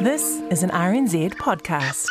This is an RNZ podcast.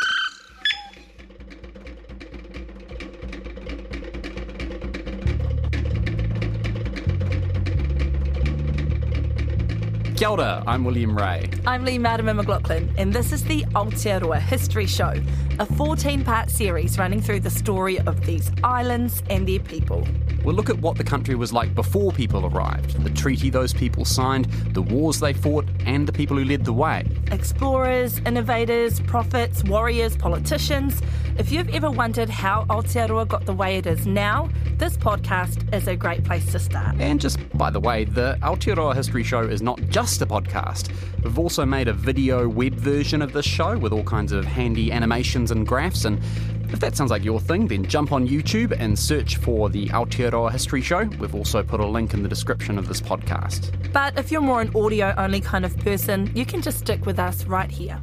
Kia ora, I'm William Ray. I'm Lee Marama McLaughlin, and this is the Aotearoa History Show, a 14 part series running through the story of these islands and their people. We'll look at what the country was like before people arrived, the treaty those people signed, the wars they fought, and the people who led the way. Explorers, innovators, prophets, warriors, politicians. If you've ever wondered how Aotearoa got the way it is now, this podcast is a great place to start. And just by the way, the Aotearoa History Show is not just a podcast. We've also made a video web version of this show with all kinds of handy animations and graphs. And if that sounds like your thing, then jump on YouTube and search for the Aotearoa History Show. We've also put a link in the description of this podcast. But if you're more an audio only kind of person, you can just stick with us right here.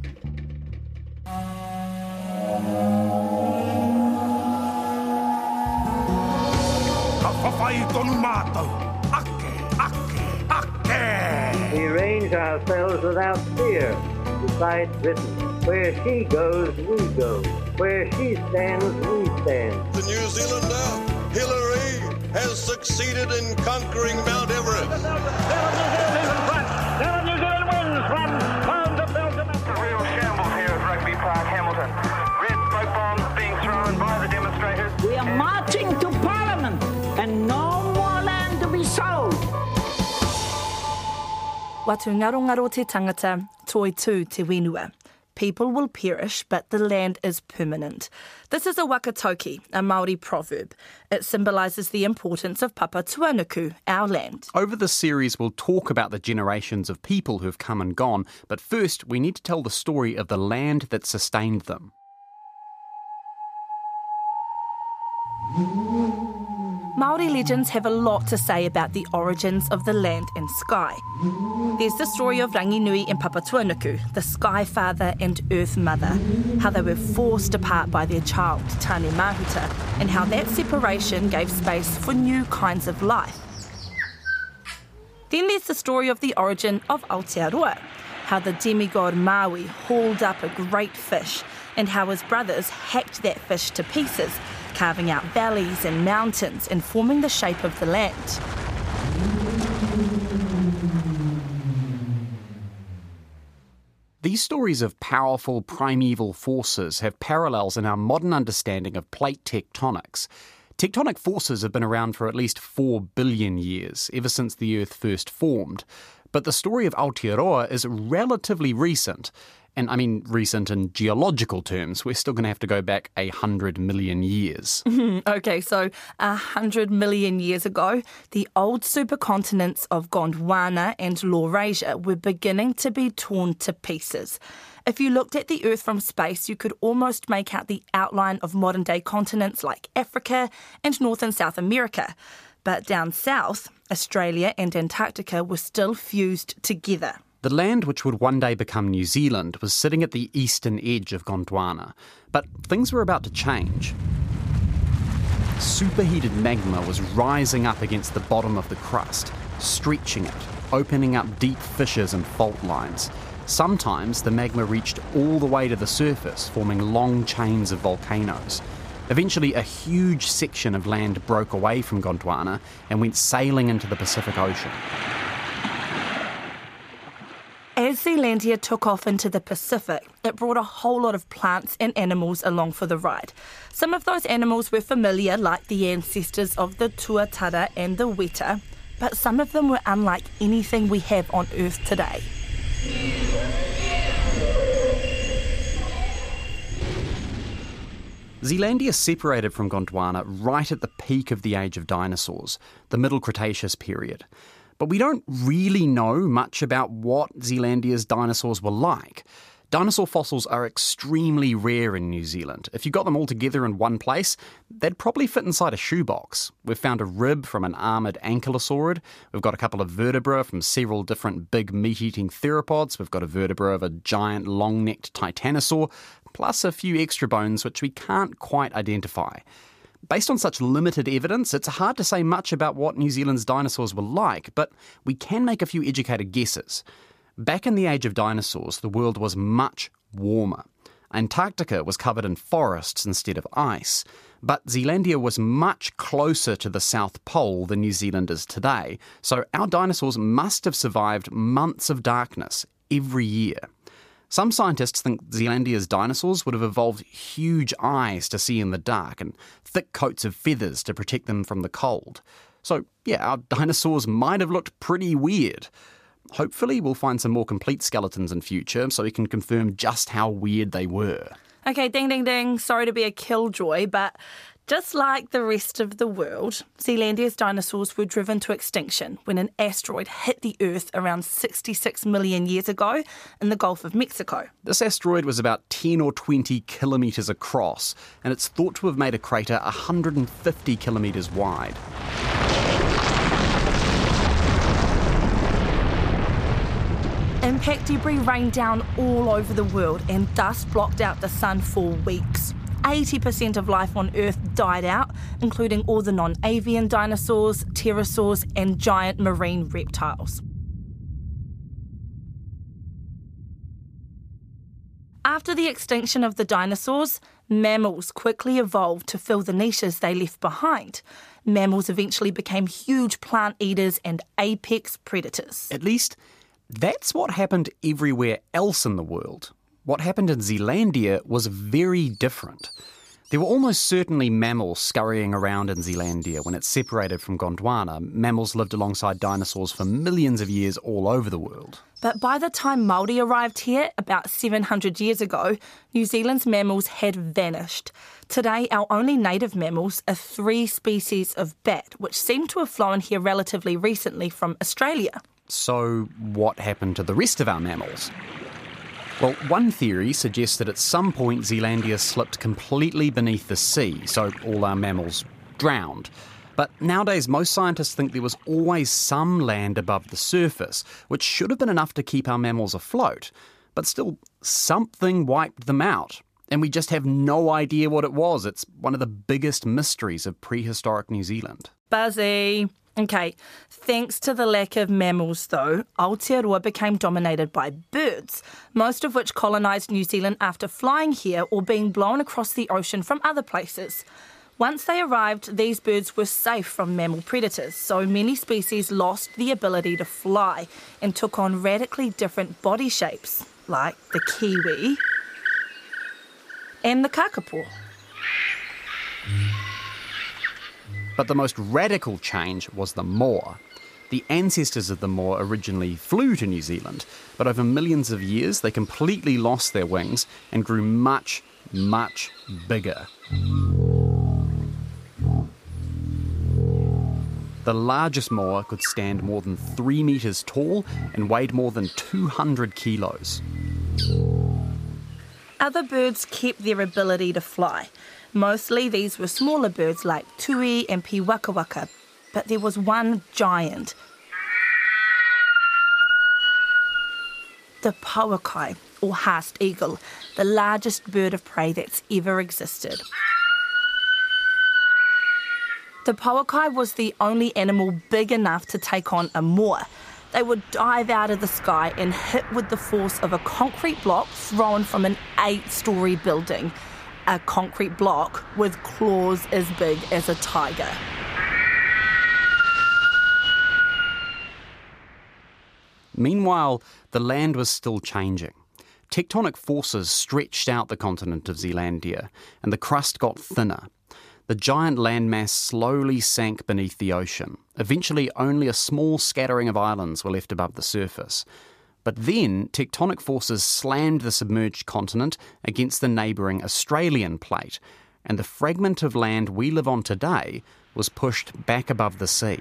Whawhai tonu mātou. Ake, ake, ake. We range ourselves without fear, beside Britain. Where she goes, we go. Where she stands, we stand. The New Zealander, Hillary, has succeeded in conquering Mount Everest. A real shambles here at Rugby Park, Hamilton. Red smoke bombs being thrown by the demonstrators. We are marching to Parliament and no more land to be sold. Watu ngaro ngaro te tangata, toi tū te whenua. People will perish, but the land is permanent. This is a whakataukī, a Maori proverb. It symbolises the importance of Papatuanuku, our land. Over the series, we'll talk about the generations of people who've come and gone, but first, we need to tell the story of the land that sustained them. Maori legends have a lot to say about the origins of the land and sky. There's the story of Ranginui and Papatuanuku, the Sky Father and Earth Mother, how they were forced apart by their child, Tane Mahuta, and how that separation gave space for new kinds of life. Then there's the story of the origin of Aotearoa, how the demigod Maui hauled up a great fish, and how his brothers hacked that fish to pieces, carving out valleys and mountains and forming the shape of the land. These stories of powerful primeval forces have parallels in our modern understanding of plate tectonics. Tectonic forces have been around for at least 4 billion years, ever since the Earth first formed. But the story of Aotearoa is relatively recent. And I mean recent in geological terms. We're still going to have to go back a hundred million years. Okay, so a hundred million years ago, the old supercontinents of Gondwana and Laurasia were beginning to be torn to pieces. If you looked at the Earth from space, you could almost make out the outline of modern day continents like Africa and North and South America. But down south, Australia and Antarctica were still fused together. The land which would one day become New Zealand was sitting at the eastern edge of Gondwana. But things were about to change. Superheated magma was rising up against the bottom of the crust, stretching it, opening up deep fissures and fault lines. Sometimes the magma reached all the way to the surface, forming long chains of volcanoes. Eventually, a huge section of land broke away from Gondwana and went sailing into the Pacific Ocean. As Zealandia took off into the Pacific, it brought a whole lot of plants and animals along for the ride. Some of those animals were familiar, like the ancestors of the tuatara and the weta, but some of them were unlike anything we have on Earth today. Zealandia separated from Gondwana right at the peak of the age of dinosaurs, the Middle Cretaceous period. But we don't really know much about what Zealandia's dinosaurs were like. Dinosaur fossils are extremely rare in New Zealand. If you got them all together in one place, they'd probably fit inside a shoebox. We've found a rib from an armoured ankylosaurid. We've got a couple of vertebrae from several different big meat eating theropods. We've got a vertebra of a giant long necked titanosaur, plus a few extra bones which we can't quite identify. Based on such limited evidence, it's hard to say much about what New Zealand's dinosaurs were like, but we can make a few educated guesses. Back in the age of dinosaurs, the world was much warmer. Antarctica was covered in forests instead of ice, but Zealandia was much closer to the South Pole than New Zealand is today, so our dinosaurs must have survived months of darkness every year. Some scientists think Zealandia's dinosaurs would have evolved huge eyes to see in the dark and thick coats of feathers to protect them from the cold. So, yeah, our dinosaurs might have looked pretty weird. Hopefully, we'll find some more complete skeletons in future so we can confirm just how weird they were. Okay, ding ding ding. Sorry to be a killjoy, but just like the rest of the world, Zealandia's dinosaurs were driven to extinction when an asteroid hit the Earth around 66 million years ago in the Gulf of Mexico. This asteroid was about 10 or 20 kilometres across, and it's thought to have made a crater 150 kilometres wide. Impact debris rained down all over the world and dust blocked out the sun for weeks. 80% of life on Earth died out, including all the non avian dinosaurs, pterosaurs, and giant marine reptiles. After the extinction of the dinosaurs, mammals quickly evolved to fill the niches they left behind. Mammals eventually became huge plant eaters and apex predators. At least, that's what happened everywhere else in the world. What happened in Zealandia was very different. There were almost certainly mammals scurrying around in Zealandia when it separated from Gondwana. Mammals lived alongside dinosaurs for millions of years all over the world. But by the time Māori arrived here, about 700 years ago, New Zealand's mammals had vanished. Today, our only native mammals are three species of bat, which seem to have flown here relatively recently from Australia. So, what happened to the rest of our mammals? Well, one theory suggests that at some point Zealandia slipped completely beneath the sea, so all our mammals drowned. But nowadays, most scientists think there was always some land above the surface, which should have been enough to keep our mammals afloat. But still, something wiped them out. And we just have no idea what it was. It's one of the biggest mysteries of prehistoric New Zealand. Buzzy. Okay, thanks to the lack of mammals, though, Aotearoa became dominated by birds, most of which colonised New Zealand after flying here or being blown across the ocean from other places. Once they arrived, these birds were safe from mammal predators, so many species lost the ability to fly and took on radically different body shapes, like the kiwi and the kakapo. But the most radical change was the Moa. The ancestors of the Moa originally flew to New Zealand, but over millions of years they completely lost their wings and grew much, much bigger. The largest moa could stand more than three metres tall and weighed more than 200 kilos. Other birds kept their ability to fly. Mostly these were smaller birds like tui and piwakawaka, but there was one giant. The pouakai, or haast eagle, the largest bird of prey that's ever existed. The pouakai was the only animal big enough to take on a moa. They would dive out of the sky and hit with the force of a concrete block thrown from an eight story building. A concrete block with claws as big as a tiger. Meanwhile, the land was still changing. Tectonic forces stretched out the continent of Zealandia, and the crust got thinner. The giant landmass slowly sank beneath the ocean. Eventually, only a small scattering of islands were left above the surface. But then tectonic forces slammed the submerged continent against the neighbouring Australian plate, and the fragment of land we live on today was pushed back above the sea.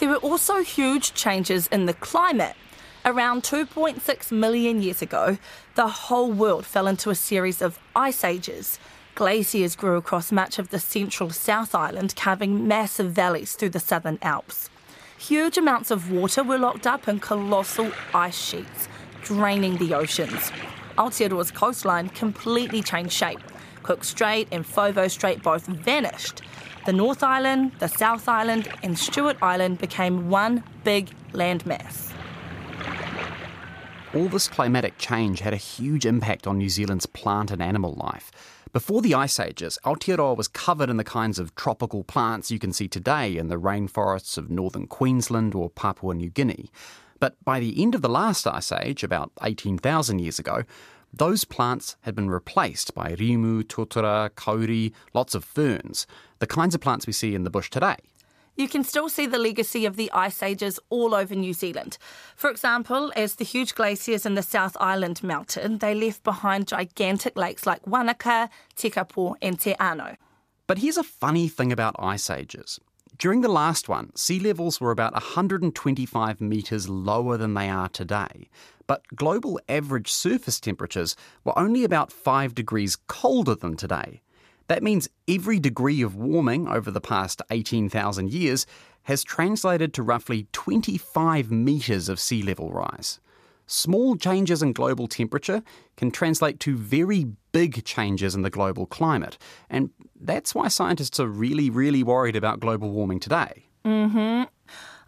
There were also huge changes in the climate. Around 2.6 million years ago, the whole world fell into a series of ice ages. Glaciers grew across much of the central South Island, carving massive valleys through the southern Alps. Huge amounts of water were locked up in colossal ice sheets, draining the oceans. Aotearoa's coastline completely changed shape. Cook Strait and Foveaux Strait both vanished. The North Island, the South Island, and Stewart Island became one big landmass. All this climatic change had a huge impact on New Zealand's plant and animal life. Before the ice ages, Aotearoa was covered in the kinds of tropical plants you can see today in the rainforests of northern Queensland or Papua New Guinea. But by the end of the last ice age, about 18,000 years ago, those plants had been replaced by rimu, totara, kauri, lots of ferns, the kinds of plants we see in the bush today. You can still see the legacy of the ice ages all over New Zealand. For example, as the huge glaciers in the South Island melted, they left behind gigantic lakes like Wanaka, Tekapo, and Te Anau. But here's a funny thing about ice ages. During the last one, sea levels were about 125 metres lower than they are today. But global average surface temperatures were only about 5 degrees colder than today. That means every degree of warming over the past 18,000 years has translated to roughly 25 metres of sea level rise. Small changes in global temperature can translate to very big changes in the global climate, and that's why scientists are really, really worried about global warming today. Mm-hmm.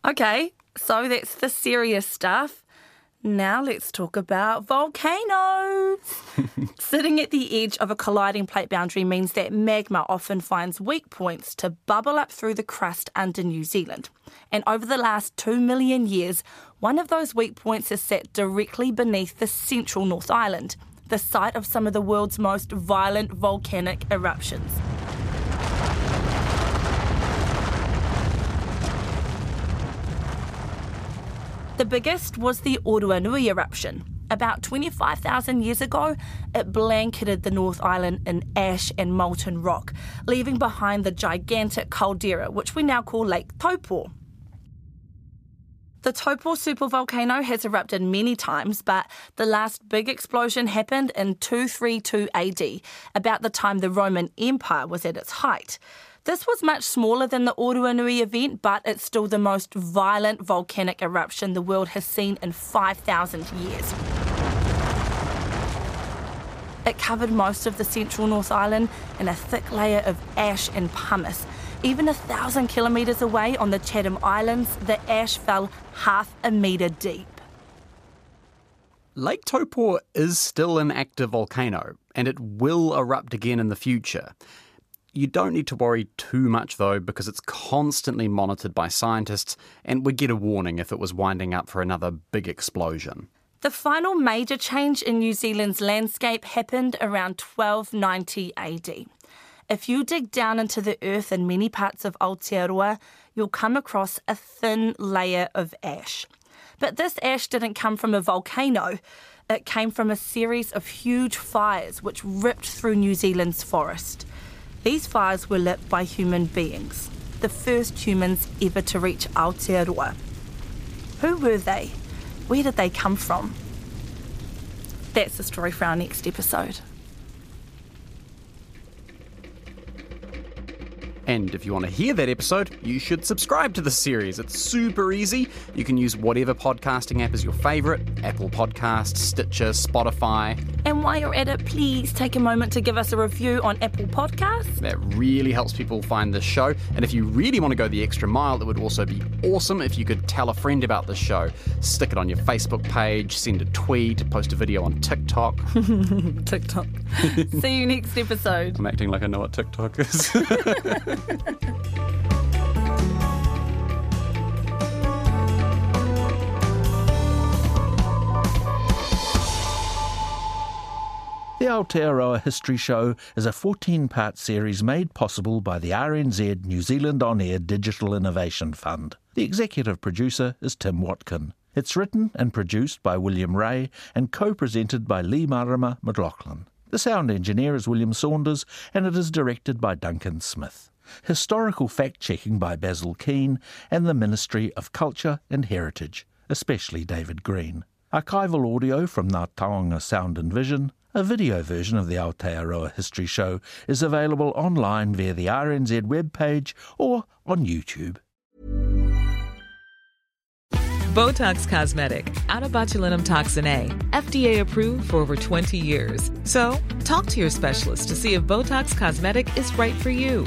Okay, so that's the serious stuff. Now let's talk about volcanoes. Sitting at the edge of a colliding plate boundary means that magma often finds weak points to bubble up through the crust under New Zealand. And over the last two million years, one of those weak points has sat directly beneath the central North Island, the site of some of the world's most violent volcanic eruptions. The biggest was the Oruanui eruption. About 25,000 years ago, it blanketed the North Island in ash and molten rock, leaving behind the gigantic caldera, which we now call Lake Taupo. The Taupo supervolcano has erupted many times, but the last big explosion happened in 232 AD, about the time the Roman Empire was at its height. This was much smaller than the Oruanui event, but it's still the most violent volcanic eruption the world has seen in 5,000 years. It covered most of the central North Island in a thick layer of ash and pumice. Even a thousand kilometres away on the Chatham Islands, the ash fell half a metre deep. Lake Taupo is still an active volcano, and it will erupt again in the future. You don't need to worry too much though, because it's constantly monitored by scientists, and we'd get a warning if it was winding up for another big explosion. The final major change in New Zealand's landscape happened around 1290 AD. If you dig down into the earth in many parts of Aotearoa, you'll come across a thin layer of ash. But this ash didn't come from a volcano. It came from a series of huge fires which ripped through New Zealand's forest. These fires were lit by human beings, the first humans ever to reach Aotearoa. Who were they? Where did they come from? That's the story for our next episode. And if you want to hear that episode, you should subscribe to the series. It's super easy. You can use whatever podcasting app is your favourite Apple Podcasts, Stitcher, Spotify. And while you're at it, please take a moment to give us a review on Apple Podcasts. That really helps people find the show. And if you really want to go the extra mile, it would also be awesome if you could tell a friend about the show. Stick it on your Facebook page, send a tweet, post a video on TikTok. TikTok. See you next episode. I'm acting like I know what TikTok is. The Aotearoa History Show is a 14 part series made possible by the RNZ New Zealand On Air Digital Innovation Fund. The executive producer is Tim Watkin. It's written and produced by William Ray and co presented by Lee Marama McLaughlin. The sound engineer is William Saunders and it is directed by Duncan Smith. Historical fact checking by Basil Keane, and the Ministry of Culture and Heritage, especially David Green. Archival audio from Ngā Taonga Sound and Vision, a video version of the Aotearoa History Show is available online via the RNZ webpage or on YouTube. Botox Cosmetic, out of botulinum toxin A, FDA approved for over 20 years. So, talk to your specialist to see if Botox Cosmetic is right for you.